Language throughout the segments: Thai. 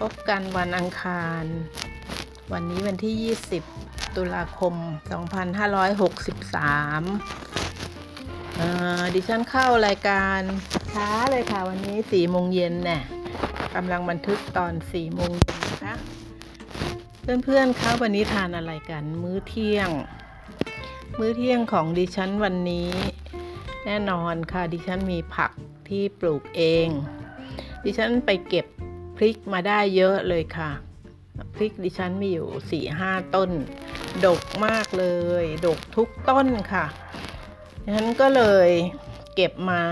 พบกันวันอังคาร วันนี้วันที่ 20 ตุลาคม 2563เอ่อดิฉันเข้ารายการช้าเลยค่ะ วันนี้4โมงเย็นเนี่ยกำลังบันทึกตอน4โมงเย็นนะคะ เพื่อนๆคะวันนี้ทานอะไรกัน มื้อเที่ยง มื้อเที่ยงของดิฉันวันนี้ แน่นอนค่ะ ดิฉันมีผักที่ปลูกเอง ดิฉันไปเก็บ พริกมาได้เยอะเลยค่ะ พริกดิฉันมีอยู่สี่ห้าต้น ดกมากเลย ดกทุกต้นค่ะดิฉันก็เลยเก็บมา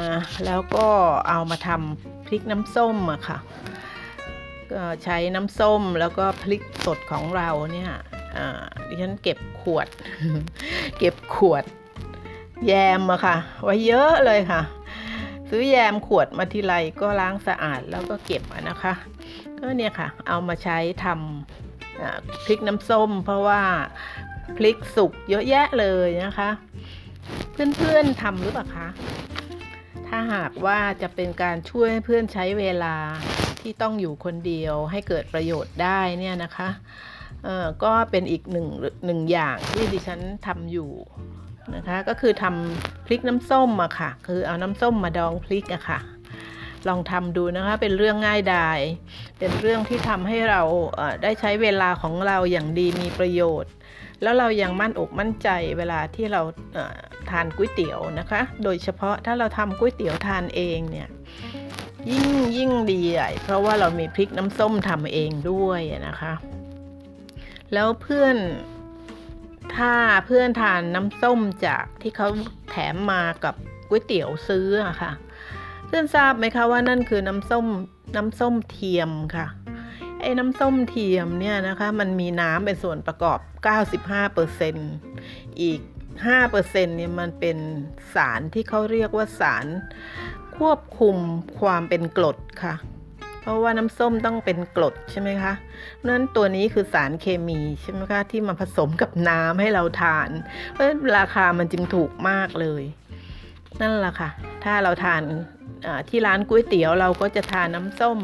แล้วก็เอามาทำพริกน้ำส้มอะค่ะก็ใช้น้ำส้มแล้วก็พริกสดของเราเนี่ยดิฉันเก็บขวด เก็บขวด แยมอะค่ะ ไว้เยอะเลยค่ะ ซื้อแยมขวดมาทีไรก็ล้างสะอาดแล้วก็เก็บอะนะคะ ก็เนี่ยค่ะ เอามาใช้ทำพริกน้ำส้ม เพราะว่าพริกสุกเยอะแยะเลยนะคะ เพื่อนๆทำหรือเปล่าคะถ้าหากว่าจะเป็นการช่วยให้เพื่อนใช้เวลาที่ต้องอยู่คนเดียวให้เกิดประโยชน์ได้เนี่ยนะคะก็เป็นอีกหนึ่งหนึ่งอย่างที่ดิฉันทำอยู่นะคะ ก็คือทำพริกน้ำส้มอะค่ะ คือเอาน้ำส้มมาดองพริกอะค่ะ ลองทำดูนะคะ เป็นเรื่องง่ายดาย เป็นเรื่องที่ทำให้เราได้ใช้เวลาของเราอย่างดีมีประโยชน์ แล้วเรายังมั่นอกมั่นใจเวลาที่เราเทานก๋วยเตี๋ยวนะคะ โดยเฉพาะถ้าเราทำก๋วยเตี๋ยวทานเองเนี่ยยิ่งยิ่งดีใหญ่เพราะว่าเรามีพริกน้ำส้มทำเองด้วยนะคะ แล้วเพื่อนถ้าเพื่อนทานน้ำส้มจากที่เขาแถมมากับก๋วยเตี๋ยวซื้อะค่ะ เพื่อนทราบไหมคะว่านั่นคือน้ำส้มน้ำส้มเทียมค่ะไอ้น้ำส้มเทียมเนี่ยนะคะมันมีน้ำเป็นส่วนประกอบ 95%อีก 5%เนี่ยมันเป็นสารที่เขาเรียกว่าสารควบคุมความเป็นกรดค่ะ เพราะว่าน้ำส้มต้องเป็นกรดใช่ไหมคะเนั้นตัวนี้คือสารเคมีใช่ไหมคะที่มาผสมกับน้ำให้เราทาน เพราะราคามันจึงถูกมากเลย นั่นแหละค่ะ ถ้าเราทาน ที่ร้านก๋วยเตี๋ยวเราก็จะทานน้ำส้ม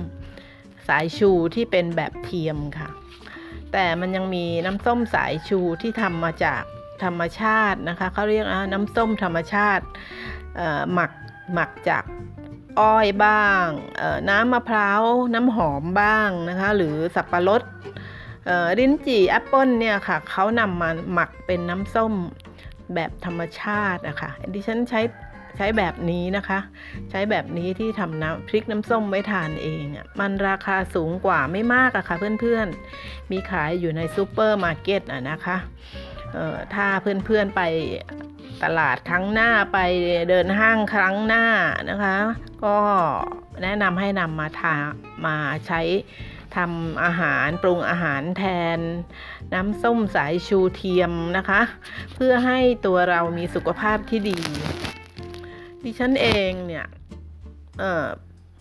สายชูที่เป็นแบบเทียมค่ะ แต่มันยังมีน้ำส้มสายชูที่ทำมาจากธรรมชาตินะคะเขาเรียกน้ำส้มธรรมชาติหมักหมักจากอ้อยบ้าง น้ำมะพร้าว น้ำหอมบ้างนะคะ หรือสับปะรดลิ้นจี่แอปเปิลเนี่ยค่ะเขานำมาหมักเป็นน้ำส้มแบบธรรมชาตินะคะดิฉันใช้ ใช้แบบนี้นะคะ ใช้แบบนี้ที่ทำน้ำพริกน้ำส้มไว้ทานเองอะมันราคาสูงกว่าไม่มากอะค่ะเพื่อนๆ มีขายอยู่ในซูเปอร์มาร์เก็ตอะนะคะเอ่อถ้าเพื่อนๆไปตลาดครั้งหน้าไปเดินห้างครั้งหน้านะคะ ก็แนะนำให้นำมาทามาใช้ทำอาหารปรุงอาหารแทน น้ำส้มสายชูเทียมนะคะ เพื่อให้ตัวเรามีสุขภาพที่ดี ดิฉันเองเนี่ย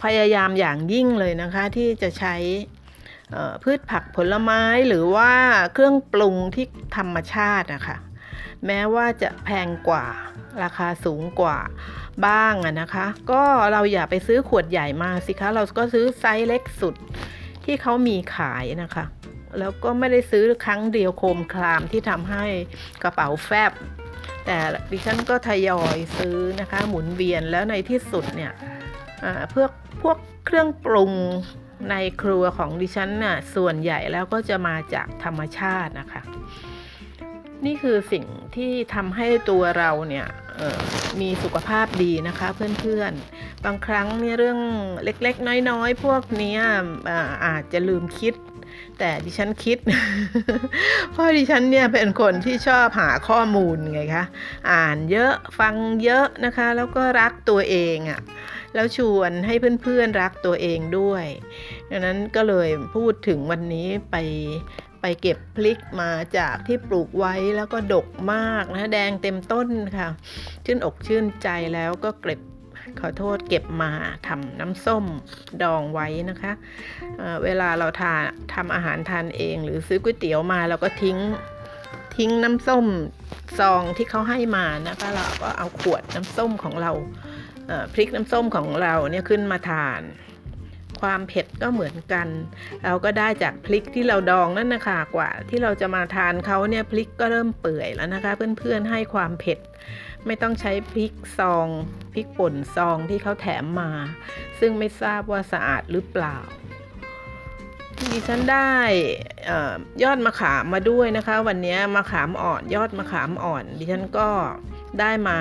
พยายามอย่างยิ่งเลยนะคะที่จะใช้พืชผักผลไม้หรือว่าเครื่องปรุงที่ธรรมชาตินะคะแม้ว่าจะแพงกว่าราคาสูงกว่าบ้างนะคะ ก็เราอย่าไปซื้อขวดใหญ่มาสิคะเราก็ซื้อไซส์เล็กสุดที่เขามีขายนะคะ แล้วก็ไม่ได้ซื้อครั้งเดียวโคมคลามที่ทำให้กระเป๋าแฟบ แต่ดิฉันก็ทยอยซื้อนะคะ หมุนเวียนแล้วในที่สุดเนี่ยอ่าพวกพวกเครื่องปรุงในครัวของดิฉันน่ะส่วนใหญ่แล้วก็จะมาจากธรรมชาตินะคะ นี่คือสิ่งที่ทำให้ตัวเราเนี่ยมีสุขภาพดีนะคะเพื่อนๆ บางครั้งเนี่ยเรื่องเล็กๆ น้อยๆ พวกนี้อาจจะลืมคิด แต่ดิฉันคิด เพราะดิฉันเนี่ยเป็นคนที่ชอบหาข้อมูลไงคะ อ่านเยอะฟังเยอะนะคะ แล้วก็รักตัวเองอะ่ะแล้วชวนให้เพื่อนๆรักตัวเองด้วย ดังนั้นก็เลยพูดถึงวันนี้ไปไปเก็บพลิกมาจากที่ปลูกไว้แล้วก็ดกมากนะแดงเต็มต้นค่ะ ชื่นอกชื่นใจแล้วก็เก็บ ขอโทษเก็บมาทำน้ำส้มดองไว้นะคะเเวลาเราทานทำอาหารทานเอง หรือซื้อก๋วยเตี๋ยวมาเราก็ทิ้งทิ้งน้ำส้มซองที่เขาให้มานะคะเราก็เอาขวดน้ำส้มของเราเพริกน้ำส้มของเราเนี่ยขึ้นมาทาน ความเผ็ดก็เหมือนกัน เราก็ได้จากพริกที่เราดองนั่นนะคะกว่า ที่เราจะมาทานเขาเนี่ยพริกก็เริ่มเปื่อยแล้วนะคะ เพื่อนๆให้ความเผ็ด ไม่ต้องใช้พริกซองพริกป่นซองที่เขาแถมมา ซึ่งไม่ทราบว่าสะอาดหรือเปล่าดิฉันได้ยอดมะขามมาด้วยนะคะ วันนี้มะขามอ่อนยอดมะขามอ่อน ดิฉันก็ได้มา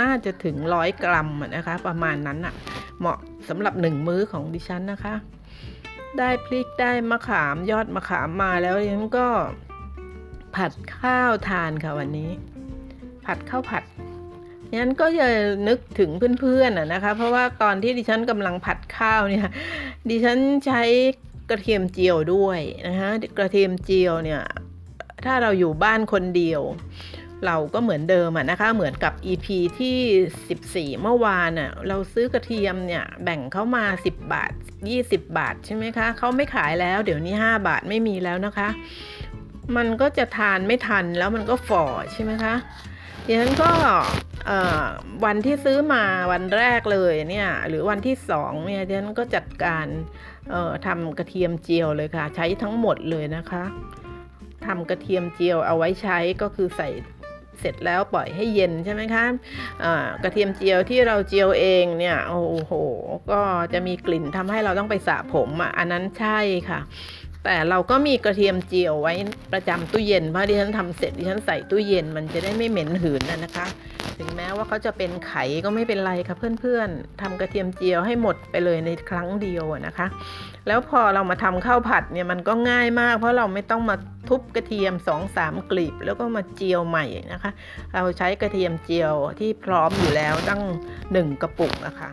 น่าจะถึงร้อยกรัมนะคะ ประมาณนั้นอะเหมาะ สำหรับหนึ่งมื้อของดิฉันนะคะ ได้พริกได้มะขามยอดมะขามมาแล้วดิฉันก็ผัดข้าวทานค่ะวันนี้ ผัดข้าวผัดงั้นก็จะนึกถึงเพื่อนๆนะคะ เพราะว่าตอนที่ดิฉันกำลังผัดข้าวเนี่ยดิฉันใช้กระเทียมเจียวด้วยนะคะกระเทียมเจียวเนี่ยถ้าเราอยู่บ้านคนเดียว เราก็เหมือนเดิมอะนะคะเหมือนกับ EP ที่ 14 เมื่อวานอะเราซื้อกระเทียมเนี่ยแบ่งเข้ามา 10 บาท 20 บาทใช่ไหมคะเขาไม่ขายแล้วเดี๋ยวนี้ 5 บาทไม่มีแล้วนะคะ มันก็จะทานไม่ทันแล้วมันก็ฝ่อใช่ไหมคะดิฉันก็วันที่ซื้อมาวันแรกเลยเนี่ยหรือวันที่สองเนี่ยดิฉันก็จัดการทำกระเทียมเจียวเลยค่ะ ใช้ทั้งหมดเลยนะคะทำกระเทียมเจียวเอาไว้ใช้ก็คือใส่ เสร็จแล้วปล่อยให้เย็นใช่ไหมคะะกระเทียมเจียวที่เราเจียวเองเนี่ยโอ้โห ก็จะมีกลิ่นทำให้เราต้องไปสระผมอะอันนั้นใช่ค่ะ แต่เราก็มีกระเทียมเจียวไว้ประจำตู้เย็นเพราะดิฉันทำเสร็จดิฉันใส่ตู้เย็นมันจะได้ไม่เหม็นหืนนะคะ ถึงแม้ว่าเขาจะเป็นไข่ก็ไม่เป็นไรค่ะเพื่อนๆทำกระเทียมเจียวให้หมดไปเลยในครั้งเดียวนะคะ แล้วพอเรามาทำข้าวผัดเนี่ยมันก็ง่ายมาก เพราะเราไม่ต้องมาทุบกระเทียม2อสามกลีบ แล้วก็มาเจียวใหม่นะคะ เราใช้กระเทียมเจียวที่พร้อมอยู่แล้วตั้งหนึ่งกระปุกนะคะ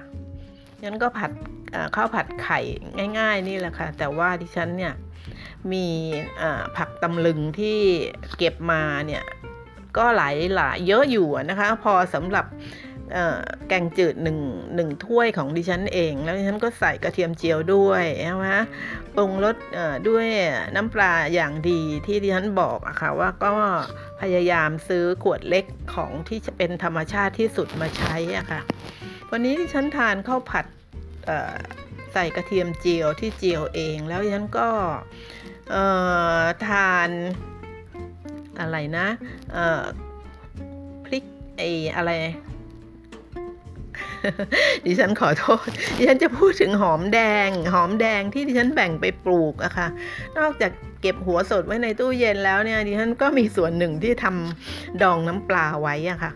งั้นก็ผัดข้าวผัดไข่ง่ายๆนี่แหละค่ะ แต่ว่าดิฉันเนี่ยมีผักตำลึงที่เก็บมาเนี่ย ก็หลายหลายเยอะอยู่นะคะ พอสำหรับแกงจืดหนึ่งหนึ่งถ้วยของดิฉันเอง แล้วดิฉันก็ใส่กระเทียมเจียวด้วยนะปรุงรสด้วยน้ำปลาอย่างดีที่ดิฉันบอกอะค่ะว่าก็พยายามซื้อขวดเล็กของที่จะเป็นธรรมชาติที่สุดมาใช้อะค่ะ วันนี้ดิฉันทานข้าวผัดใส่กระเทียมเจียวที่เจียวเอง แล้วดิฉันก็ทาน อะไรนะพริกไออะไรดิฉันขอโทษ ดิฉันจะพูดถึงหอมแดง หอมแดงที่ดิฉันแบ่งไปปลูกอะคะ่ะ นอกจากเก็บหัวสดไว้ในตู้เย็นแล้วเนี่ย ดิฉันก็มีส่วนหนึ่งที่ทำดองน้ำปลาไว้อะค่ะ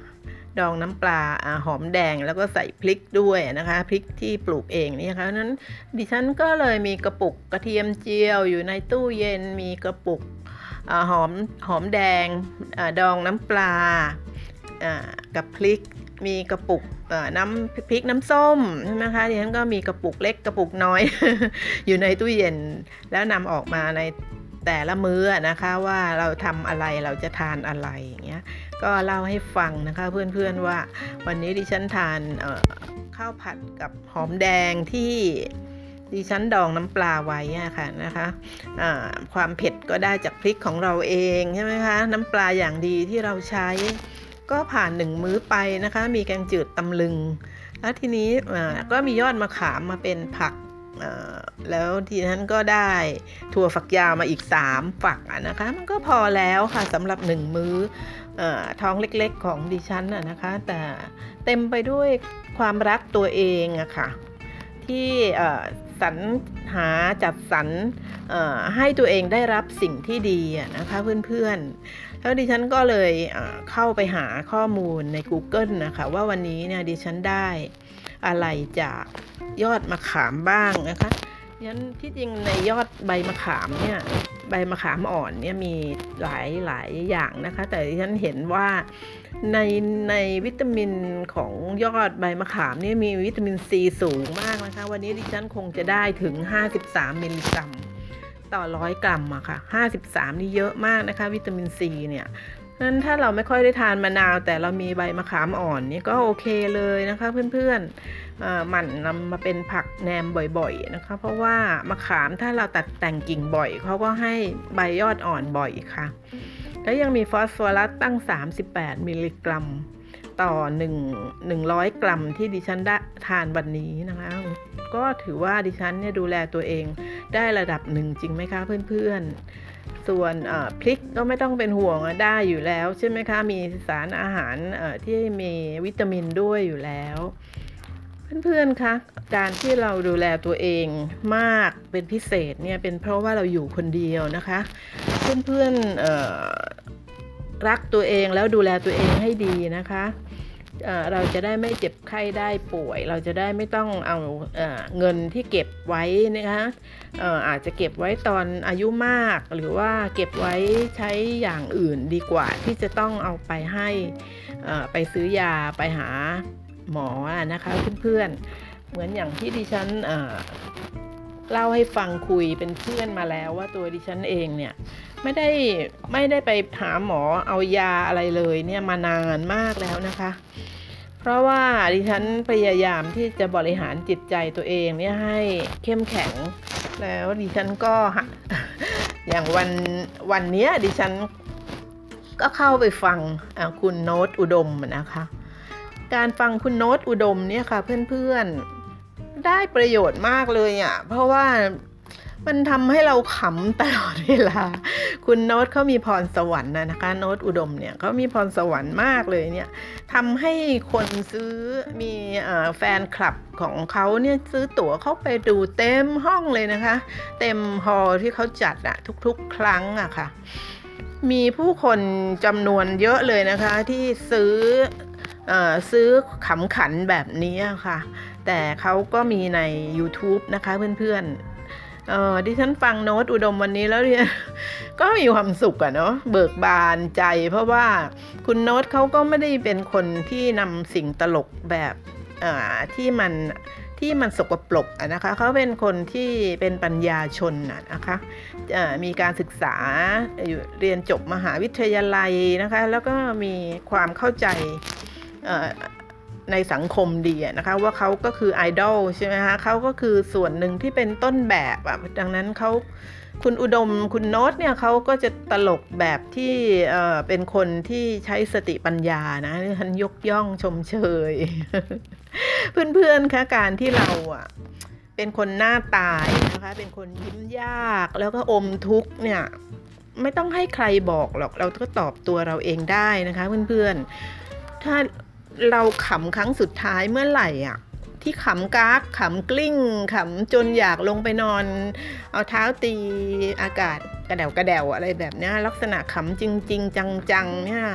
ดองน้ำปลาหอมแดงแล้วก็ใส่พริกด้วยนะคะ พริกที่ปลูกเองนี่คะนั้นดิฉันก็เลยมีกระปุกกระเทียมเจียวอยู่ในตู้เย็น มีกระปุก หอมหอมแดงอดองน้ำปลากับพริกมีกระปุกน้ำพริกน้ำส้มใช่ไหมคะดิฉันก็มีกระปุกเล็กกระปุกน้อย อยู่ในตู้เย็นแล้วนำออกมาในแต่ละมื้อนะคะว่าเราทำอะไรเราจะทานอะไรอย่างเงี้ยก็เล่าให้ฟังนะคะเพื่อนๆว่า วันนี้ดิฉันทานข้าวผัดกับหอมแดงที่ ดิฉันดองน้ำปลาไว้ะค่ะนะคะะความเผ็ดก็ได้จากพริกของเราเองใช่ไหมคะน้ำปลาอย่างดีที่เราใช้ ก็ผ่านหนึ่งมื้อไปนะคะ มีแกงจืดตำลึง แล้วทีนี้ก็มียอดมะขามมาเป็นผักแล้วทีนั้นก็ได้ถั่วฝักยาวมาอีก 3 ฝักนะคะ มันก็พอแล้วค่ะสำหรับ 1 มื้ออท้องเล็กๆของดิฉันนะคะ แต่เต็มไปด้วยความรักตัวเองอะค่ะที่ สรรหาจัดสรรให้ตัวเองได้รับสิ่งที่ดีนะคะเพื่อนๆ แล้วดิฉันก็เลยเข้าไปหาข้อมูลใน Google นะคะว่าวันนี้เนี่ยดิฉันได้อะไรจากยอดมะขามบ้างนะคะ ยันที่จริงในยอดใบมะขามเนี่ยใบมะขามอ่อนเนี่ยมีหลายหลายอย่างนะคะ แต่ฉันเห็นว่าในในวิตามินของยอดใบมะขามนี่มีวิตามินซีสูงมากนะคะ วันนี้ดิฉันคงจะได้ถึง 53 มิลลิกรัม ต่อร้อยกรัมอะค่ะ 53 นี่เยอะมากนะคะ วิตามินซีเนี่ยนั้นถ้าเราไม่ค่อยได้ทานมะนาว แต่เรามีใบมะขามอ่อนนี่ก็โอเคเลยนะคะเพื่อนๆ มันนำมาเป็นผักแหนมบ่อยๆนะคะ เพราะว่ามะขามถ้าเราตัดแต่งกิ่งบ่อยเขาก็ให้ใบยอดอ่อนบ่อยค่ะ แล้วยังมีฟอสฟอรัสตั้ง 38 มิลลิกรัม ต่อ 1 100 กรัมที่ดิฉันได้ทานวันนี้นะคะ ก็ถือว่าดิฉันเนี่ยดูแลตัวเองได้ระดับหนึ่งจริงไหมคะเพื่อนๆ ส่วนพริกก็ไม่ต้องเป็นห่วงได้อยู่แล้วใช่ไหมคะ มีสารอาหารที่มีวิตามินด้วยอยู่แล้ว เพื่อนๆ คะ การที่เราดูแลตัวเองมากเป็นพิเศษเนี่ยเป็นเพราะว่าเราอยู่คนเดียวนะคะ เพื่อนๆรักตัวเองแล้วดูแลตัวเองให้ดีนะคะเราจะได้ไม่เจ็บไข้ได้ป่วย เราจะได้ไม่ต้องเอาเเงินที่เก็บไว้นะคะอาจจะเก็บไว้ตอนอายุมากหรือว่าเก็บไว้ใช้อย่างอื่นดีกว่าที่จะต้องเอาไปให้ไปซื้อยาไปหา หมอนะคะเพื่อนๆ เหมือนอย่างที่ดิฉันเล่าให้ฟังคุยเป็นเพื่อนมาแล้วว่าตัวดิฉันเองเนี่ยไม่ได้ไม่ได้ไปหาหมอเอายาอะไรเลยเนี่ยมานานมากแล้วนะคะ เพราะว่าดิฉันพยายามที่จะบริหารจิตใจตัวเองเนี่ยให้เข้มแข็งแล้วดิฉันก็อย่างวันวันนี้ดิฉันก็เข้าไปฟังคุณโน้ตอุดมนะคะ การฟังคุณโน้ตอุดมเนี่ยค่ะเพื่อนๆ ได้ประโยชน์มากเลยอะ่ะ เพราะว่ามันทำให้เราขำตลอดเวลา คุณโน้ตเขามีพรสวรรค์นะคะ โน้ตอุดมเนี่ยเขามีพรสวรรค์มากเลยเนี่ยทำให้คนซื้อมีแฟนคลับของเขาเนี่ยซื้อตั๋วเข้าไปดูเต็มห้องเลยนะคะ เต็มฮอลที่เขาจัดอะทุกๆ ครั้งอะค่ะ มีผู้คนจำนวนเยอะเลยนะคะ ที่ซื้อ ซื้อขำขันแบบนี้ค่ะ แต่เขาก็มีใน YouTube นะคะเพื่อนๆเออดิฉันฟังโน้ตอุดมวันนี้แล้วเนี่ยก็มีความสุขอะเนาะเบิกบานใจ เพราะว่าคุณโน้ตเขาก็ไม่ได้เป็นคนที่นำสิ่งตลกแบบที่มันที่มันสกปรกนะคะเขาเป็นคนที่เป็นปัญญาชนนะคะมีการศึกษาเรียนจบมหาวิทยาลัยนะคะ แล้วก็มีความเข้าใจ ในสังคมดีนะคะว่าเขาก็คือไอดอลใช่ไหมคะเขาก็คือส่วนหนึ่งที่เป็นต้นแบบอะดังนั้นเขาคุณอุดมคุณโน้ตเนี่ยเขาก็จะตลกแบบที่เป็นคนที่ใช้สติปัญญานะท่านยกย่องชมเชย เพื่อนๆคะการที่เราอะเป็นคนหน้าตายนะคะ เป็นคนยิ้มยากแล้วก็อมทุกเนี่ยไม่ต้องให้ใครบอกหรอกเราก็ตอบตัวเราเองได้นะคะ เพื่อนๆถ้า เราขำครั้งสุดท้ายเมื่อไหร่อะที่ขำกากขำกลิ้งขำจนอยากลงไปนอน เอาเท้าตีอากาศกระเดวกระเดวอะไรแบบนี้ลักษณะขำจริงๆจังๆเนี่ย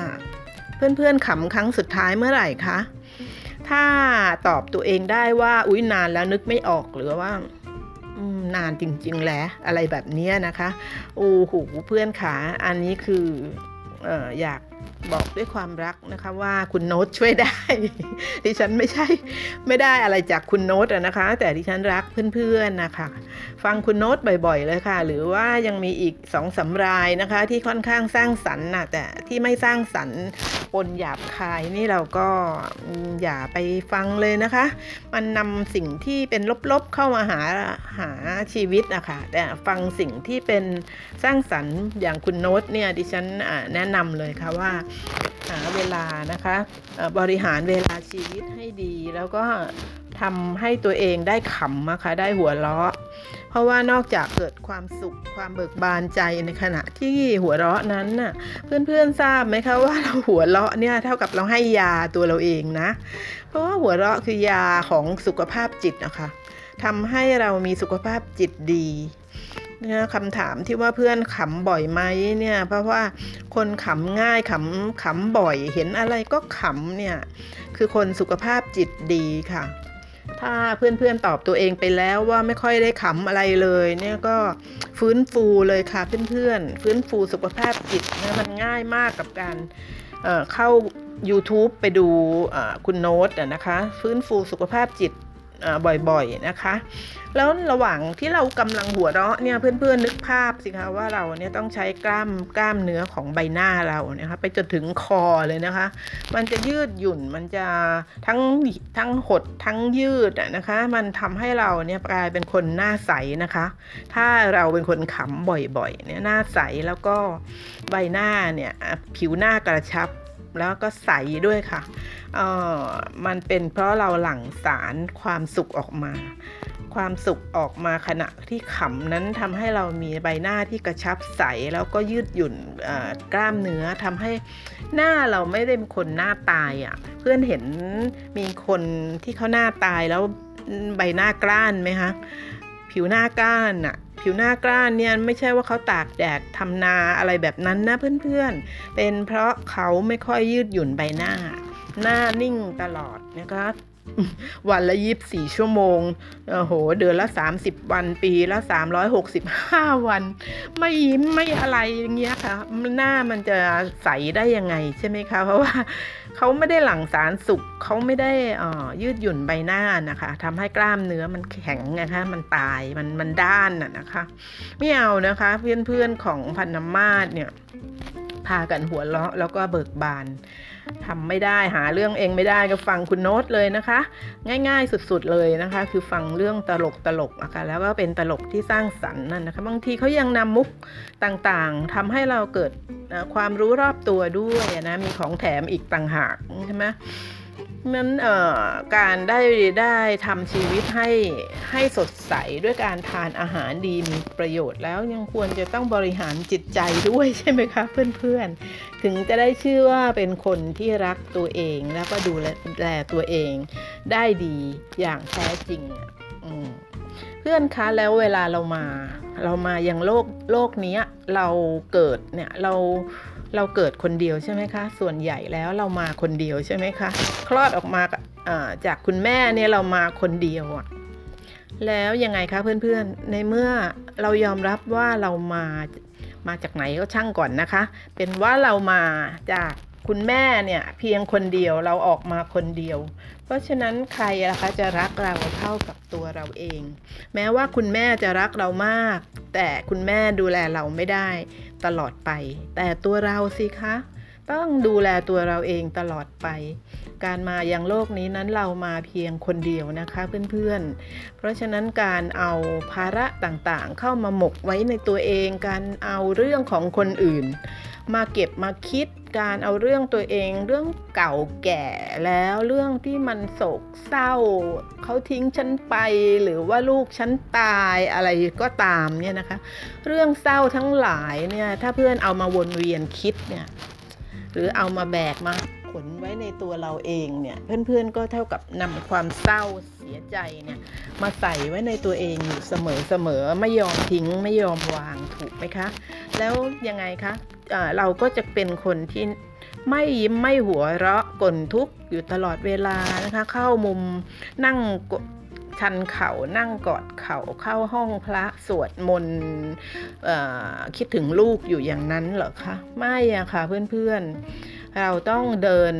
เพื่อนๆขำครั้งสุดท้ายเมื่อไหร่คะถ้าตอบตัวเองได้ว่าอุ้ยนานแล้วนึกไม่ออกหรือว่านานจริงๆแหละอะไรแบบนี้นะคะโอ้โหเพื่อนขาอันนี้คือออยาก บอกด้วยความรักนะคะว่าคุณโน้ตช่วยได้ ดิฉันไม่ใช่ไม่ได้อะไรจากคุณโน้ตนะคะ แต่ดิฉันรักเพื่อนๆนะคะฟังคุณโน้ตบ่อยๆเลยค่ะ หรือว่ายังมีอีกสองสารายนะคะ ที่ค่อนข้างสร้างสรรค์นะแต่ที่ไม่สร้างสรรค์ปนหยาบคายนี่เราก็อย่าไปฟังเลยนะคะ มันนำสิ่งที่เป็นลบๆเข้ามาหาหาชีวิตนะคะแต่ฟังสิ่งที่เป็นสร้างสรรค์อย่างคุณโน้ตเนี่ยดิฉันแนะนำเลยค่ะว่าหาเวลานะคะบริหารเวลาชีวิตให้ดี แล้วก็ทำให้ตัวเองได้ขำนะคะได้หัวเราะ เพราะว่านอกจากเกิดความสุขความเบิกบานใจในขณะที่หัวเราะนั้นน่ะเพื่อนๆทราบไหมคะว่าเราหัวเราะเนี่ยเท่ากับเราให้ยาตัวเราเองนะ เพราะว่าหัวเราะคือยาของสุขภาพจิตนะคะทำให้เรามีสุขภาพจิตดี นี่ยคำถามที่ว่าเพื่อนขำบ่อยไหมเนี่ย เพราะว่าคนขำง่ายขำขำบ่อย เห็นอะไรก็ขำเนี่ย คือคนสุขภาพจิตดีค่ะ ถ้าเพื่อนๆตอบตัวเองไปแล้วว่าไม่ค่อยได้ขำอะไรเลยเนี่ยก็ฟื้นฟูเลยค่ะเพื่อนๆ ฟื้นฟูสุขภาพจิตนะมันง่ายมากกับการเเข้า YouTube ไปดูคุณโน้ตนะคะ ฟื้นฟูสุขภาพจิต บ่อยๆนะคะ แล้วระหว่างที่เรากำลังหัวเราะเนี่ยเพื่อนๆนึกภาพสิคะว่าเราเนี่ยต้องใช้กล้ามกล้ามเนื้อของใบหน้าเรานี่ยคะไปจนถึงคอเลยนะคะ มันจะยืดหยุ่นมันจะทั้งทั้งหดทั้งยืดนะคะ มันทำให้เราเนี่ยกลายเป็นคนหน้าใสนะคะ ถ้าเราเป็นคนขำบ่อยๆเนี่ยหน้าใสแล้วก็ใบหน้าเนี่ยผิวหน้ากระชับแล้วก็ใสด้วยค่ะ เอ่อมันเป็นเพราะเราหลั่งสารความสุขออกมา ความสุขออกมาขณะที่ขำนั้นทำให้เรามีใบหน้าที่กระชับใส แล้วก็ยืดหยุ่นกล้ามเนื้อทำให้หน้าเราไม่ได้เป็นคนหน้าตายอะ่ะ เพื่อนเห็นมีคนที่เขาหน้าตายแล้วใบหน้ากล้านไหมคะผิวหน้ากล้านอะผิวหน้ากล้านเนี่ยไม่ใช่ว่าเขาตากแดดทำนาอะไรแบบนั้นนะเพื่อนๆ เป็นเพราะเขาไม่ค่อยยืดหยุ่นใบหน้า หน้านิ่งตลอดนะคะ วันละยีิบสี่ชั่วโมง โอ้โห เดือนละ30วัน ปีละ365วัน ไม่ยิ้มไม่อะไรอย่างเงี้ยค่ะ หน้ามันจะใสได้ยังไงใช่ไหมคะ เพราะว่าเขาไม่ได้หลั่งสารสุขเขาไม่ได้อ่ยืดหยุ่นใบหน้านะคะทำให้กล้ามเนื้อมันแข็งนะคะ มันตาย มันมันด้านน่ะนะคะ ไม่เอานะคะ เพื่อนๆของพันธมาศเนี่ย พากันหัวเราะแล้วก็เบิกบาน ทำไม่ได้หาเรื่องเองไม่ได้ก็ฟังคุณโน้ตเลยนะคะ ง่ายๆสุดๆเลยนะคะ คือฟังเรื่องตลกตลกนะคะแล้วก็เป็นตลกที่สร้างสรรค์นั่นนะคะ บางทีเขายังนำมุกต่างๆทำให้เราเกิดความรู้รอบตัวด้วยนะมีของแถมอีกต่างหากใช่ไหม นั้นการได้ได้ทำชีวิตให้ให้สดใสด้วยการทานอาหารดีมีประโยชน์แล้วยังควรจะต้องบริหารจิตใจด้วยใช่ไหมคะเพื่อนๆ ถึงจะได้ชื่อว่าเป็นคนที่รักตัวเองแล้วก็ดูแลตัวเองได้ดีอย่างแท้จริงเพื่อนคะแล้วเวลาเรามา เรามายังโลกโลกนี้เราเกิดเนี่ยเรา เราเกิดคนเดียวใช่ไหมคะ ส่วนใหญ่แล้วเรามาคนเดียวใช่ไหมคะ คลอดออกมาจากคุณแม่เนี่ยเรามาคนเดียวอะแล้วยังไงคะเพื่อนๆ ในเมื่อเรายอมรับว่าเรามามาจากไหนก็ช่างก่อนนะคะ เป็นว่าเรามาจากคุณแม่เนี่ยเพียงคนเดียวเราออกมาคนเดียว เพราะฉะนั้นใครล่ะคะจะรักเราเท่ากับตัวเราเอง แม้ว่าคุณแม่จะรักเรามาก แต่คุณแม่ดูแลเราไม่ได้ ตลอดไป แต่ตัวเราสิคะ ต้องดูแลตัวเราเองตลอดไป การมายังโลกนี้นั้นเรามาเพียงคนเดียวนะคะเพื่อนๆ เพราะฉะนั้นการเอาภาระต่างๆ เข้ามาหมกไว้ในตัวเอง การเอาเรื่องของคนอื่น มาเก็บมาคิดการเอาเรื่องตัวเองเรื่องเก่าแก่แล้วเรื่องที่มันโศกเศร้า เขาทิ้งฉันไปหรือว่าลูกฉันตายอะไรก็ตามเนี่ยนะคะ เรื่องเศร้าทั้งหลายเนี่ยถ้าเพื่อนเอามาวนเวียนคิดเนี่ยหรือเอามาแบกมา ขนไว้ในตัวเราเองเนี่ยเพื่อนๆก็เท่ากับนำความเศร้าเสียใจเนี่ยมาใส่ไว้ในตัวเองอยู่เสมอๆไม่ยอมทิ้งไม่ยอมวางถูกไหมคะ แล้วยังไงคะะเราก็จะเป็นคนที่ไม่ยิ้มไม่หัวเราะกลนทุกข์อยู่ตลอดเวลานะคะเข้ามุมนั่งชันเข่านั่งกอดเข่าเข้าห้องพระสวดมนต์คิดถึงลูกอยู่อย่างนั้นเหรอคะ ไม่อะค่ะเพื่อนๆ เราต้องเดิน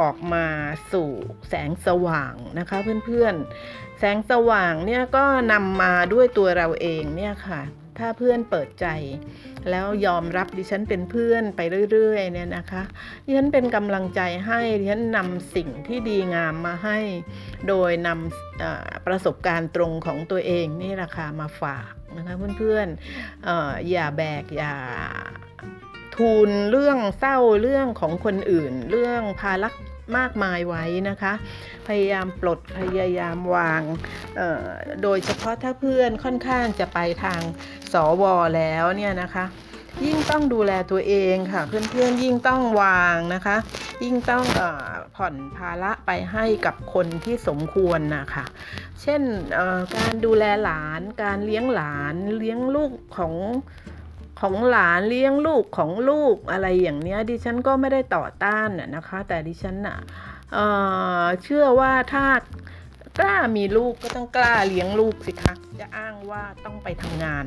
ออกมาสู่แสงสว่างนะคะเพื่อนๆ แสงสว่างเนี่ยก็นำมาด้วยตัวเราเองเนี่ยค่ะ ถ้าเพื่อนเปิดใจ แล้วยอมรับดิฉันเป็นเพื่อนไปเรื่อยๆเนี่ยนะคะ ดิฉันเป็นกำลังใจให้ดิฉันนำสิ่งที่ดีงามมาให้ โดยนำประสบการณ์ตรงของตัวเองนี่ราคามาฝากนะคะเพื่อนๆออย่าแบกอย่า ทูลเรื่องเศร้าเรื่องของคนอื่น เรื่องภาระมากมายไว้นะคะ พยายามปลดพยายามวาง โดยเฉพาะถ้าเพื่อนค่อนข้างจะไปทางสวแล้วเนี่ยนะคะ ยิ่งต้องดูแลตัวเองค่ะ เพื่อนๆยิ่งต้องวางนะคะ ยิ่งต้องอผ่อนภาระไปให้กับคนที่สมควรนะคะเช่นการดูแลหลานการเลี้ยงหลานเลี้ยงลูกของ ของหลานเลี้ยงลูกของลูกอะไรอย่างเนี้ยดิฉันก็ไม่ได้ต่อต้านนะคะ แต่ดิฉันน่ะเเชื่อว่าถ้ากล้ามีลูกก็ต้องกล้าเลี้ยงลูกสิคะจะอ้างว่าต้องไปทำงาน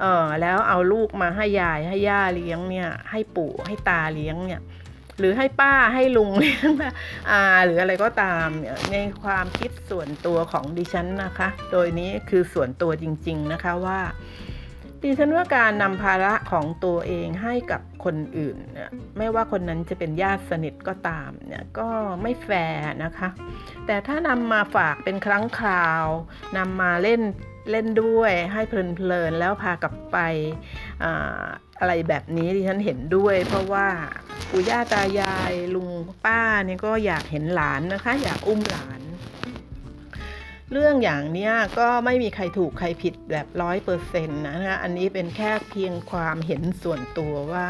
เออแล้วเอาลูกมาให้ยายให้ย่าเลี้ยงเนี่ย ให้ปู่ให้ตาเลี้ยงเนี่ย หรือให้ป้าให้ลุงเลี้ยงอ่าหรืออะไรก็ตามในความคิดส่วนตัวของดิฉันนะคะ โดยนี้คือส่วนตัวจริง ๆนะคะว่า ดิฉันว่าการนำภาระของตัวเองให้กับคนอื่นเนี่ยไม่ว่าคนนั้นจะเป็นญาติสนิทก็ตามเนี่ยก็ไม่แฟร์นะคะ แต่ถ้านำมาฝากเป็นครั้งคราวนำมาเล่นเล่นด้วยให้เพลินๆแล้วพากลับไปออะไรแบบนี้ที่ฉันเห็นด้วย เพราะว่าปู่ย่าตายายลุงป้าเนี่ยก็อยากเห็นหลานนะคะ อยากอุ้มหลาน เรื่องอย่างเนี้ยก็ไม่มีใครถูกใครผิดแบบร้อยเปอร์เซ็นต์นะคะอันนี้เป็นแค่เพียงความเห็นส่วนตัวว่า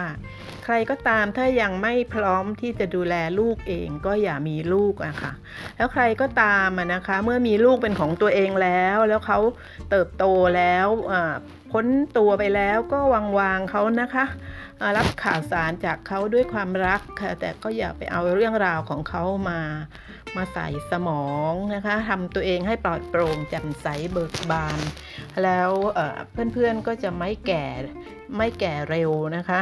ใครก็ตามถ้ายังไม่พร้อมที่จะดูแลลูกเองก็อย่ามีลูกอะค่ะ แล้วใครก็ตามอะนะคะ เมื่อมีลูกเป็นของตัวเองแล้ว แล้วเขาเติบโตแล้วอ่าพ้นตัวไปแล้วก็วางวางเขานะคะ รับข่าวสารจากเขาด้วยความรักค่ะแต่ก็อย่าไปเอาเรื่องราวของเขามามาใส่สมองนะคะทำตัวเองให้ปลอดโปร่งแจ่มใสเบิกบาน แล้วเเพื่อนๆก็จะไม่แก่ไม่แก่เร็วนะคะ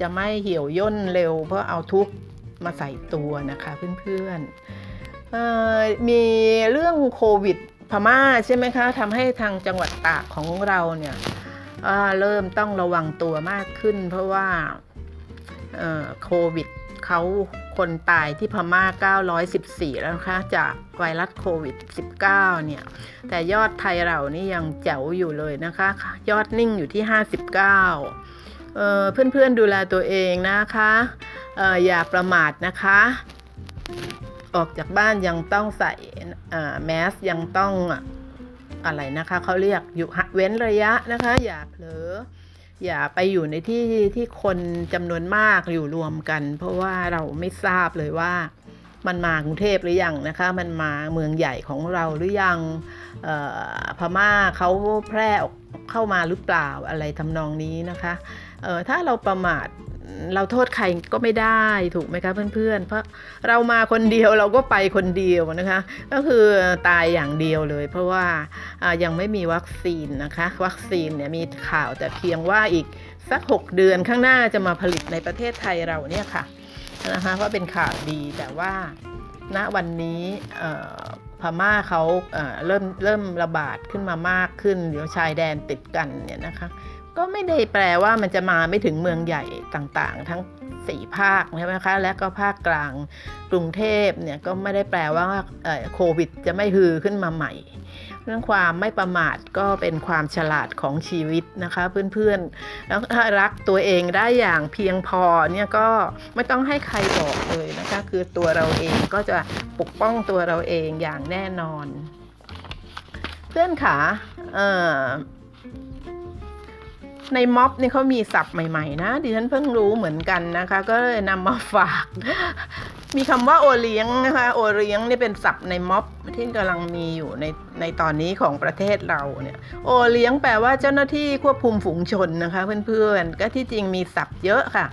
จะไม่เหี่ยวย่นเร็ว เพราะเอาทุกมาใส่ตัวนะคะเพื่อนๆมีเรื่องโควิดพม่าใช่ไหมคะทำให้ทางจังหวัดตากของเราเนี่ย เริ่มต้องระวังตัวมากขึ้น เพราะว่าโควิดเขาคนตายที่พม่า 914 แล้วนะคะจากไวรัสโควิด 19 เนี่ย แต่ยอดไทยเรานี่ยังแจ๋วอยู่เลยนะคะ ยอดนิ่งอยู่ที่ 59เอ่อเพื่อนๆดูแลตัวเองนะคะอออย่าประมาทนะคะ ออกจากบ้านยังต้องใส่แมสยังต้อง อะไรนะคะเขาเรียกอยู่เว้นระยะนะคะ อย่าเผลออย่าไปอยู่ในที่ที่คนจำนวนมากอยู่รวมกัน เพราะว่าเราไม่ทราบเลยว่ามันมากรุงเทพหรือยังนะคะ มันมาเมืองใหญ่ของเราหรือยังพม่าเขาแพร่ออกเข้ามาหรือเปล่าอะไรทำนองนี้นะคะถ้าเราประมาท เราโทษใครก็ไม่ได้ถูกไหมคะเพื่อนๆ เพราะเรามาคนเดียวเราก็ไปคนเดียวนะคะ ก็คือตายอย่างเดียวเลย เพราะว่ายังไม่มีวัคซีนนะคะ วัคซีนเนี่ยมีข่าวแต่เพียงว่าอีกสัก 6 เดือนข้างหน้าจะมาผลิตในประเทศไทยเราเนี่ยค่ะนะคะว่าเป็นข่าวดีแต่ว่าณวันนี้พม่าเขาเริ่มเริ่มระบาดขึ้นมามากขึ้นเดี๋ยวชายแดนติดกันเนี่ยนะคะ ก็ไม่ได้แปลว่ามันจะมาไม่ถึงเมืองใหญ่ต่างๆ ทั้งสี่ภาคใช่ไหมคะและก็ภาคกลางกรุงเทพเนี่ยก็ไม่ได้แปลว่าเอ่อโควิดจะไม่ฮือขึ้นมาใหม่ เรื่องความไม่ประมาทก็เป็นความฉลาดของชีวิตนะคะเพื่อนๆแล้วถ้ารักตัวเองได้อย่างเพียงพอเนี่ยก็ไม่ต้องให้ใครบอกเลยนะคะคือตัวเราเองก็จะปกป้องตัวเราเองอย่างแน่นอน เพื่อนขาเอ่อ ในม็อบนี่เขามีศัพท์ใหม่ ๆ นะ ดิฉันเพิ่งรู้เหมือนกันนะคะ ก็เลยนำมาฝาก มีคำว่าโอเลี้ยงนะคะ โอเลี้ยงนี่เป็นศัพท์ในม็อบที่กำลังมีอยู่ในในตอนนี้ของประเทศเราเนี่ย โอเลี้ยงแปลว่าเจ้าหน้าที่ควบคุมฝูงชนนะคะ เพื่อนๆ ก็ที่จริงมีศัพท์เยอะค่ะ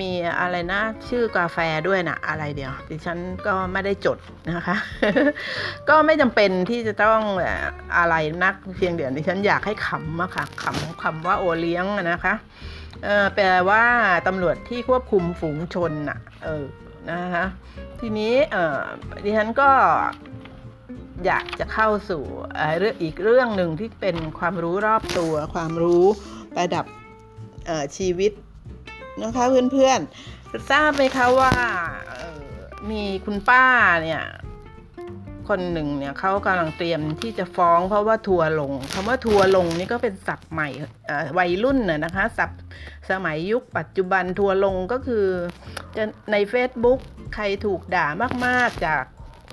มีอะไรนะชื่อกาแฟด้วยนะอะไรเดียวดิฉันก็ไม่ได้จดนะคะ ก็ไม่จำเป็นที่จะต้องอะไรนักเพียงเดียวดิฉันอยากให้ขำอะค่ะขำคำว่าโอเลี้ยงนะคะแปลว่าตำรวจที่ควบคุมฝูงชนน่ะเออนะคะทีนี้ดิฉันก็อยากจะเข้าสู่เรื่องอีกเรื่องหนึ่งที่เป็นความรู้รอบตัว ความรู้ระดับชีวิต นะคะเพื่อนๆทราบไหมคะว่ามีคุณป้าเนี่ยคนหนึ่งเนี่ยเขากำลังเตรียมที่จะฟ้องเพราะว่าทัวร์ลงคำว่าทัวร์ลงนี่ก็เป็นศัพท์ใหม่วัยรุ่นน่ะนะคะศัพท์สมัยยุคปัจจุบันทัวร์ลงก็คือจะใน Facebook ใครถูกด่ามากๆ จาก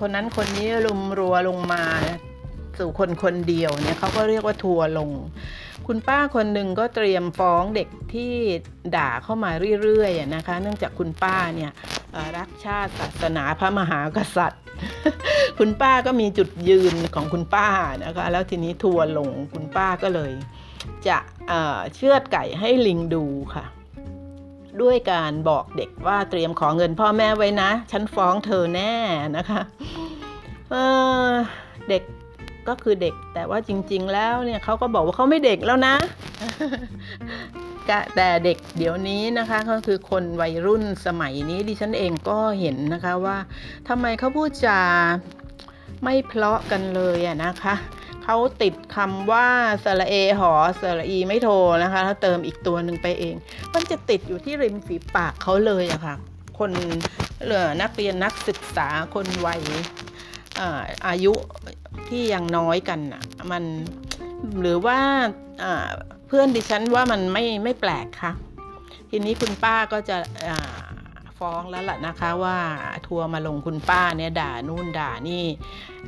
คนนั้นคนนี้รุมรัวลงมาสู่คนคนเดียวเนี่ยเขาก็เรียกว่าทัวร์ลง คุณป้าคนหนึ่งก็เตรียมฟ้องเด็กที่ด่าเข้ามาเรื่อยๆนะคะ เนื่องจากคุณป้าเนี่ยรักชาติศาสนาพระมหากษัตริย์ คุณป้าก็มีจุดยืนของคุณป้านะคะ แล้วทีนี้ทัวร์ลงคุณป้าก็เลย จะเชือดไก่ให้ลิงดูค่ะ ด้วยการบอกเด็กว่าเตรียมขอเงินพ่อแม่ไว้นะ ฉันฟ้องเธอแน่นะคะเเด็ก ก็คือเด็ก แต่ว่าจริง ๆ แล้วเนี่ยเขาก็บอกว่าเขาไม่เด็กแล้วนะแต่เด็กเดี๋ยวนี้นะคะก็คือคนวัยรุ่นสมัยนี้ดิฉันเองก็เห็นนะคะว่าทำไมเขาพูดจาไม่เพราะกันเลยอะนะคะเขาติดคำว่าสระเอหอสระอีไม่โทนะคะแล้วเติมอีกตัวหนึ่งไปเอง มันจะติดอยู่ที่ริมฝีปากเขาเลยอะค่ะ คนเหลือนักเรียนนักศึกษาคนวัย อายุที่ยังน้อยกันอะมันหรือว่าเพื่อนดิฉันว่ามันไม่ไม่แปลกค่ะ ทีนี้คุณป้าก็จะ ฟ้องแล้วล่ะนะคะว่าทัวร์มาลงคุณป้าเนี่ยด่านู่นด่านี่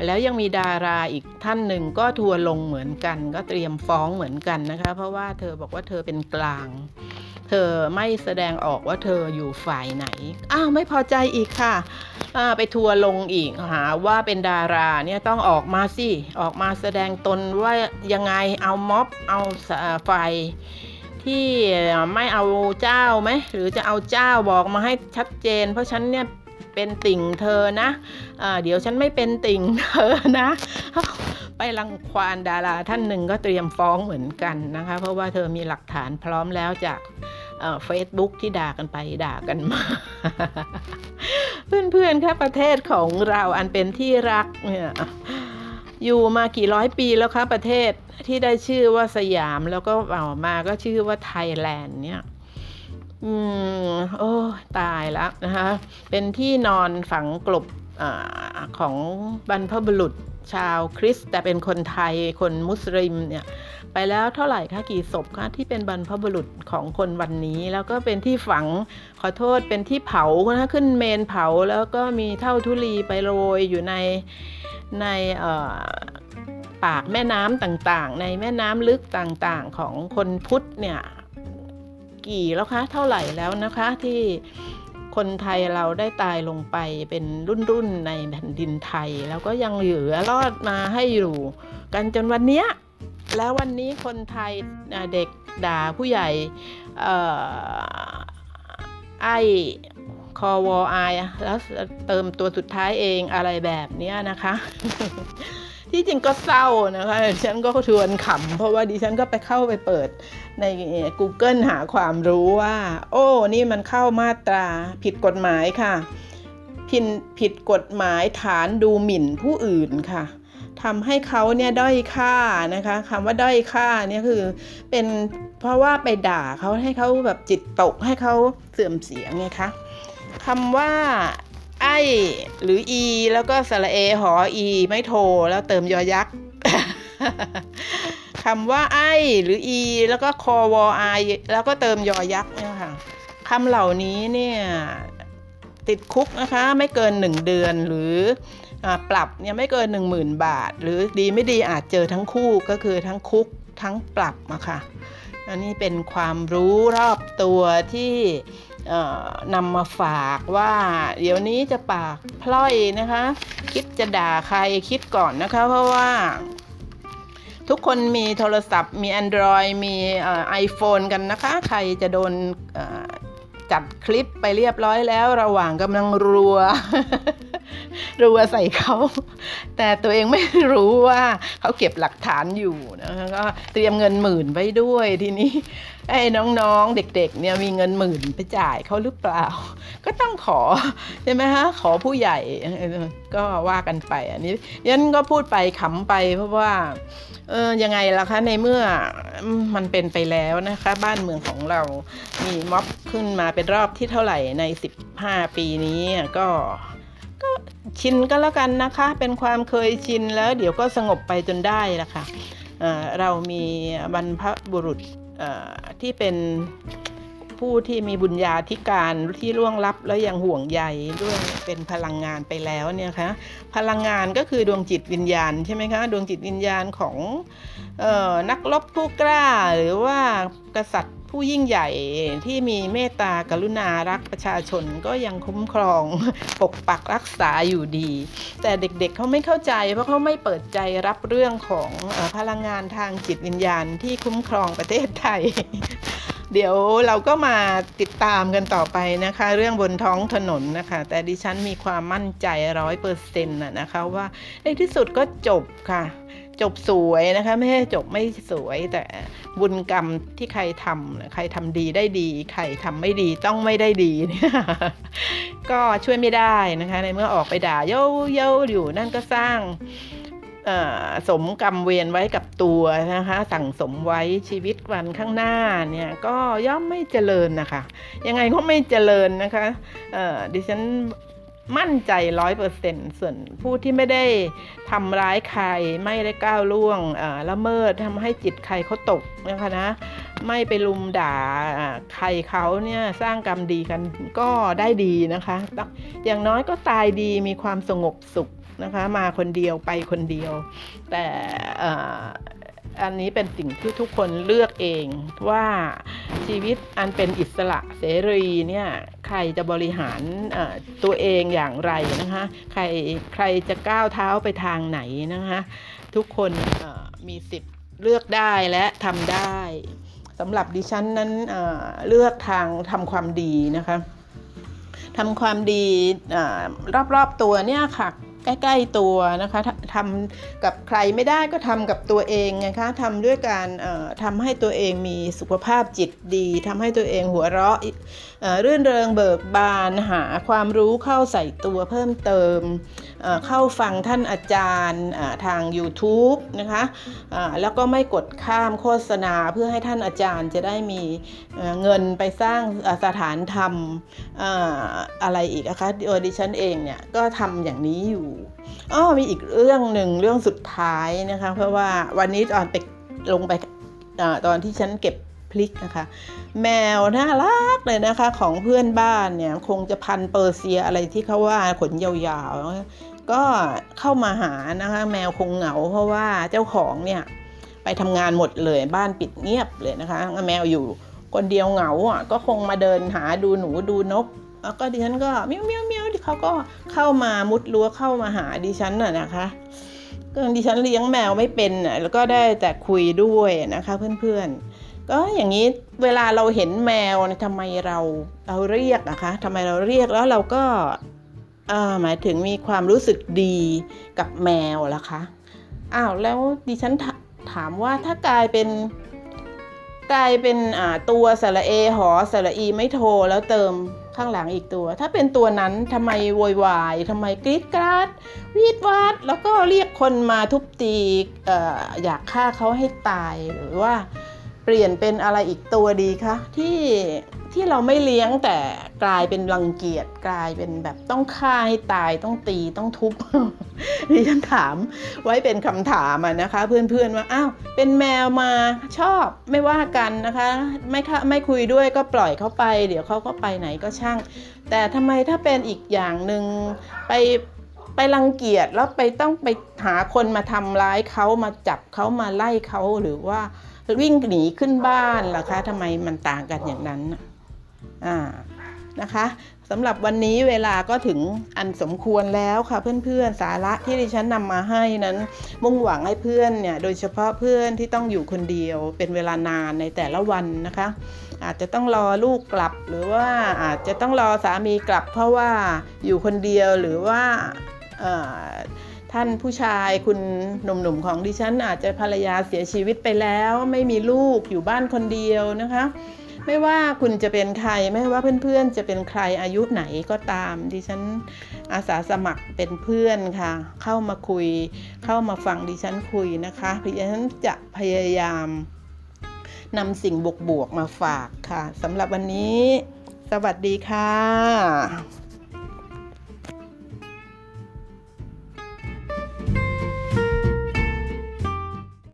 แล้วยังมีดาราอีกท่านหนึ่งก็ทัวร์ลงเหมือนกัน ก็เตรียมฟ้องเหมือนกันนะคะ เพราะว่าเธอบอกว่าเธอเป็นกลาง เธอไม่แสดงออกว่าเธออยู่ฝ่ายไหน อ้าวไม่พอใจอีกค่ะไปทัวร์ลงอีกหาว่าเป็นดาราเนี่ยต้องออกมาสิออกมาแสดงตนว่ายังไงเอาม็อบเอาไฟ ที่ไม่เอาเจ้าไหมหรือจะเอาเจ้าบอกมาให้ชัดเจน เพราะฉันเนี่ยเป็นติ่งเธอนะะเดี๋ยวฉันไม่เป็นติ่งเธอนะ ไปรังควานดาราท่านหนึ่งก็เตรียมฟ้องเหมือนกันนะคะ เพราะว่าเธอมีหลักฐานพร้อมแล้วจากเฟซบุ๊กที่ด่ากันไปด่ากันมา เพื่อนๆค่ะประเทศของเราอันเป็นที่รักเนี่ย อยู่มากี่ร้อยปีแล้วคะประเทศที่ได้ชื่อว่าสยามแล้วก็เอามาก็ชื่อว่าไทยแลนด์เนี่ยอืมโอ้ตายแล้วนะคะ เป็นที่นอนฝังกลบอของบรรพบุรุษชาวคริสต์แต่เป็นคนไทยคนมุสลิมเนี่ยไปแล้วเท่าไหร่คะกี่ศพคะที่เป็นบรรพบุรุษของคนวันนี้ แล้วก็เป็นที่ฝังขอโทษเป็นที่เผานะขึ้นเมนเผาแล้วก็มีเท่าทุลีไปโรยอยู่ใน ในปากแม่น้ำต่างๆ ในแม่น้ำลึกต่างๆของคนพุทธเนี่ยกี่แล้วคะเท่าไหร่แล้วนะคะที่คนไทยเราได้ตายลงไปเป็นรุ่นๆในแผ่นดินไทย แล้วก็ยังเหลือรอดมาให้อยู่ กันจนวันนี้แล้ววันนี้คนไทยเด็กด่าผู้ใหญ่ไอ้ คอวอไอแล้วเติมตัวสุดท้ายเองอะไรแบบนี้นะคะ ที่จริงก็เศร้านะคะฉันก็ชวนขำเพราะว่าดิฉันก็ไปเข้าไปเปิดใน Google หาความรู้ว่า โอ้ นี่มันเข้ามาตราผิดกฎหมายค่ะ ผิดผิดกฎหมายฐานดูหมิ่นผู้อื่นค่ะทำให้เขาเนี่ยด้อยค่านะคะคำว่าด้อยค่าเนี่ยคือเป็นเพราะว่าไปด่าเขาให้เขาแบบจิตตกให้เขาเสื่อมเสียงไงคะ คำว่า ไอ หรืออี แล้วก็สระเอหออี ไม่โท แล้วเติมยอยักษ์คำว่า ไอ หรืออี แล้วก็คอวอไอแล้วก็เติมยอยักษ์เนี่ยค่ะคำเหล่านี้เนี่ยติดคุกนะคะไม่เกินหนึ่งเดือนหรือปรับเนี่ยไม่เกิน 1 0,000 บาท หรือดีไม่ดีอาจเจอทั้งคู่ก็คือทั้งคุกทั้งปรับอะค่ะอันนี้เป็นความรู้รอบตัวที่ นำมาฝากว่าเดี๋ยวนี้จะปากพล่อยนะคะ คิดจะด่าใครคิดก่อนนะคะ เพราะว่า ทุกคนมีโทรศัพท์มี Android มีไอโฟนกันนะคะ ใครจะโดนจัดคลิปไปเรียบร้อยแล้ว ระหว่างกำลังรัว รัวใส่เขา แต่ตัวเองไม่รู้ว่าเขาเก็บหลักฐานอยู่นะก็เตรียมเงินหมื่นไว้ด้วยทีนี้ ไอ้น้องๆเด็กๆเนี่ยมีเงินหมื่นไปจ่ายเขาหรือเปล่า ก็ต้องขอใช่ไหมฮะขอผู้ใหญ่ก็ว่ากันไปอันนี้ยันก็พูดไปขำไปเพราะว่าเออยังไงล่ะคะในเมื่อมันเป็นไปแล้วนะคะ บ้านเมืองของเรามีม็อบขึ้นมาเป็นรอบที่เท่าไหร่ใน 15 ปีนี้ก็ก็ชินก็แล้วกันนะคะ เป็นความเคยชินแล้วเดี๋ยวก็สงบไปจนได้ละค่ะเรามีบรรพบุรุษ ที่เป็นผู้ที่มีบุญญาธิการที่ล่วงลับแล้วยังห่วงใยด้วยเป็นพลังงานไปแล้วเนี่ยคะพลังงานก็คือดวงจิตวิญญาณใช่ไหมคะดวงจิตวิญญาณของ นักรบผู้กล้าหรือว่ากษัตริย์ผู้ยิ่งใหญ่ที่มีเมตตากรุณารักประชาชนก็ยังคุ้มครองปกปักรักษาอยู่ดี แต่เด็กๆเเขาไม่เข้าใจ เพราะเขาไม่เปิดใจรับเรื่องของพลังงานทางจิตวิญญาณที่คุ้มครองประเทศไทย เดี๋ยวเราก็มาติดตามกันต่อไปนะคะ เรื่องบนท้องถนนนะคะ แต่ดิฉันมีความมั่นใจร้อยเปอร์เซ็นต์นะคะว่าในที่สุดก็จบค่ะ จบสวยนะคะ ไม่ใช่จบไม่สวยแต่บุญกรรมที่ใครทำใครทำดีได้ดี ใครทำไม่ดีต้องไม่ได้ดีเนี่ยก็ช่วยไม่ได้นะคะ ในเมื่อออกไปด่าเย้าเย้าอยู่นั่นก็สร้างสมกรรมเวรไว้กับตัวนะคะ สั่งสมไว้ชีวิตวันข้างหน้าเนี่ยก็ย่อมไม่เจริญนะคะ ยังไงก็ไม่เจริญนะคะดิฉัน มั่นใจร้อยเปอร์เซ็นต์ส่วนผู้ที่ไม่ได้ทำร้ายใครไม่ได้ก้าวล่วงละเมิดทำให้จิตใครเขาตกนะคะนะไม่ไปลุมด่าใครเขาเนี่ยสร้างกรรมดีกันก็ได้ดีนะคะ อย่างน้อยก็ตายดีมีความสงบสุขนะคะมาคนเดียวไปคนเดียว แต่ อันนี้เป็นสิ่งที่ทุกคนเลือกเองว่าชีวิตอันเป็นอิสระเสรีเนี่ยใครจะบริหารตัวเองอย่างไรนะคะใครใครจะก้าวเท้าไปทางไหนนะคะทุกคนมีสิทธิ์เลือกได้และทำได้สำหรับดิฉันนั้นเลือกทางทำความดีนะคะทำความดีอรอบๆตัวเนี่ยค่ะ ใกล้ ๆตัวนะคะทำกับใครไม่ได้ก็ทำกับตัวเองไงคะทำด้วยการทำให้ตัวเองมีสุขภาพจิตดีทำให้ตัวเองหัวเราะเรื่นเริงเบิกบานหาความรู้เข้าใส่ตัวเพิ่มเติม เข้าฟังท่านอาจารย์ทาง YouTube นะคะแล้วก็ไม่กดข้ามโฆษณาเพื่อให้ท่านอาจารย์จะได้มีเงินไปสร้างสถานธรรมอะไรอีกนะคะโดยดิฉันเองเนี่ยก็ทำอย่างนี้อยู่อ้อมีอีกเรื่องหนึ่งเรื่องสุดท้ายนะคะเพราะว่าวันนี้ตอนไปลงไปอตอนที่ฉันเก็บพลิกนะคะแมวน่ารักเลยนะคะของเพื่อนบ้านเนี่ยคงจะพันเปอร์เซียอะไรที่เขาว่าขนยาวๆ ก็เข้ามาหานะคะ แมวคงเหงา เพราะว่าเจ้าของเนี่ยไปทำงานหมดเลยบ้านปิดเงียบเลยนะคะ แมวอยู่คนเดียวเหงาอะก็คงมาเดินหาดูหนูดูนกแล้วก็ดิฉันก็เมี้ยวเมี้ยวเมี้ยวเขาก็เข้ามามุดรั้วเข้ามาหาดิฉันน่ะนะคะก็ดิฉันเลี้ยงแมวไม่เป็นน่ะแล้วก็ได้แต่คุยด้วยนะคะ เพื่อนๆ ก็อย่างนี้เวลาเราเห็นแมวเนี่ยทำไมเราเราเรียกนะคะทำไมเราเรียกแล้วเราก็ หมายถึงมีความรู้สึกดีกับแมวล่ะคะอ้าวแล้วดิฉันถถามว่าถ้ากลายเป็นกลายเป็นตัวสระเอหอสระอีไม่โทรแล้วเติมข้างหลังอีกตัว ถ้าเป็นตัวนั้นทำไมโวยวายทำไมกรีดกราดวีดวาดแล้วก็เรียกคนมาทุบตีออยากฆ่าเขาให้ตายหรือว่า ปลี่ยนเป็นอะไรอีกตัวดีคะที่ที่เราไม่เลี้ยงแต่กลายเป็นรังเกียจกลายเป็นแบบต้องฆ่าให้ตายต้องตีต้องทุบดิฉันถามไว้เป็นคำถามนะคะ เพื่อนๆว่าอ้าวเป็นแมวมาชอบไม่ว่ากันนะคะ ไม่ค่ะไม่คุยด้วยก็ปล่อยเขาไป เดี๋ยวเขาก็ไปไหนก็ช่าง แต่ทำไมถ้าเป็นอีกอย่างหนึ่งไปไปรังเกียจแล้วไปต้องไปหาคนมาทำร้ายเขามาจับเขามาไล่เขาหรือว่า วิ่งหนีขึ้นบ้านล่ะคะทำไมมันต่างกันอย่างนั้นนะอ่านะคะสำหรับวันนี้เวลาก็ถึงอันสมควรแล้วค่ะเพื่อนๆสาระที่ดิฉันนำมาให้นั้น มุ่งหวังให้เพื่อนเนี่ยโดยเฉพาะเพื่อนที่ต้องอยู่คนเดียวเป็นเวลานานในแต่ละวันนะคะ อาจจะต้องรอลูกกลับหรือว่าอาจจะต้องรอสามีกลับเพราะว่าอยู่คนเดียวหรือว่าอ่อ ท่านผู้ชายคุณหนุ่มๆของดิฉันอาจจะภรรยาเสียชีวิตไปแล้ว ไม่มีลูกอยู่บ้านคนเดียวนะคะ ไม่ว่าคุณจะเป็นใครไม่ว่าเพื่อนๆ จะเป็นใครอายุไหนก็ตาม ดิฉันอาสาสมัครเป็นเพื่อนค่ะ เข้ามาคุย เข้ามาฟังดิฉันคุยนะคะดิฉันจะพยายามนำสิ่งบวกๆมาฝากค่ะสำหรับวันนี้ สวัสดีค่ะ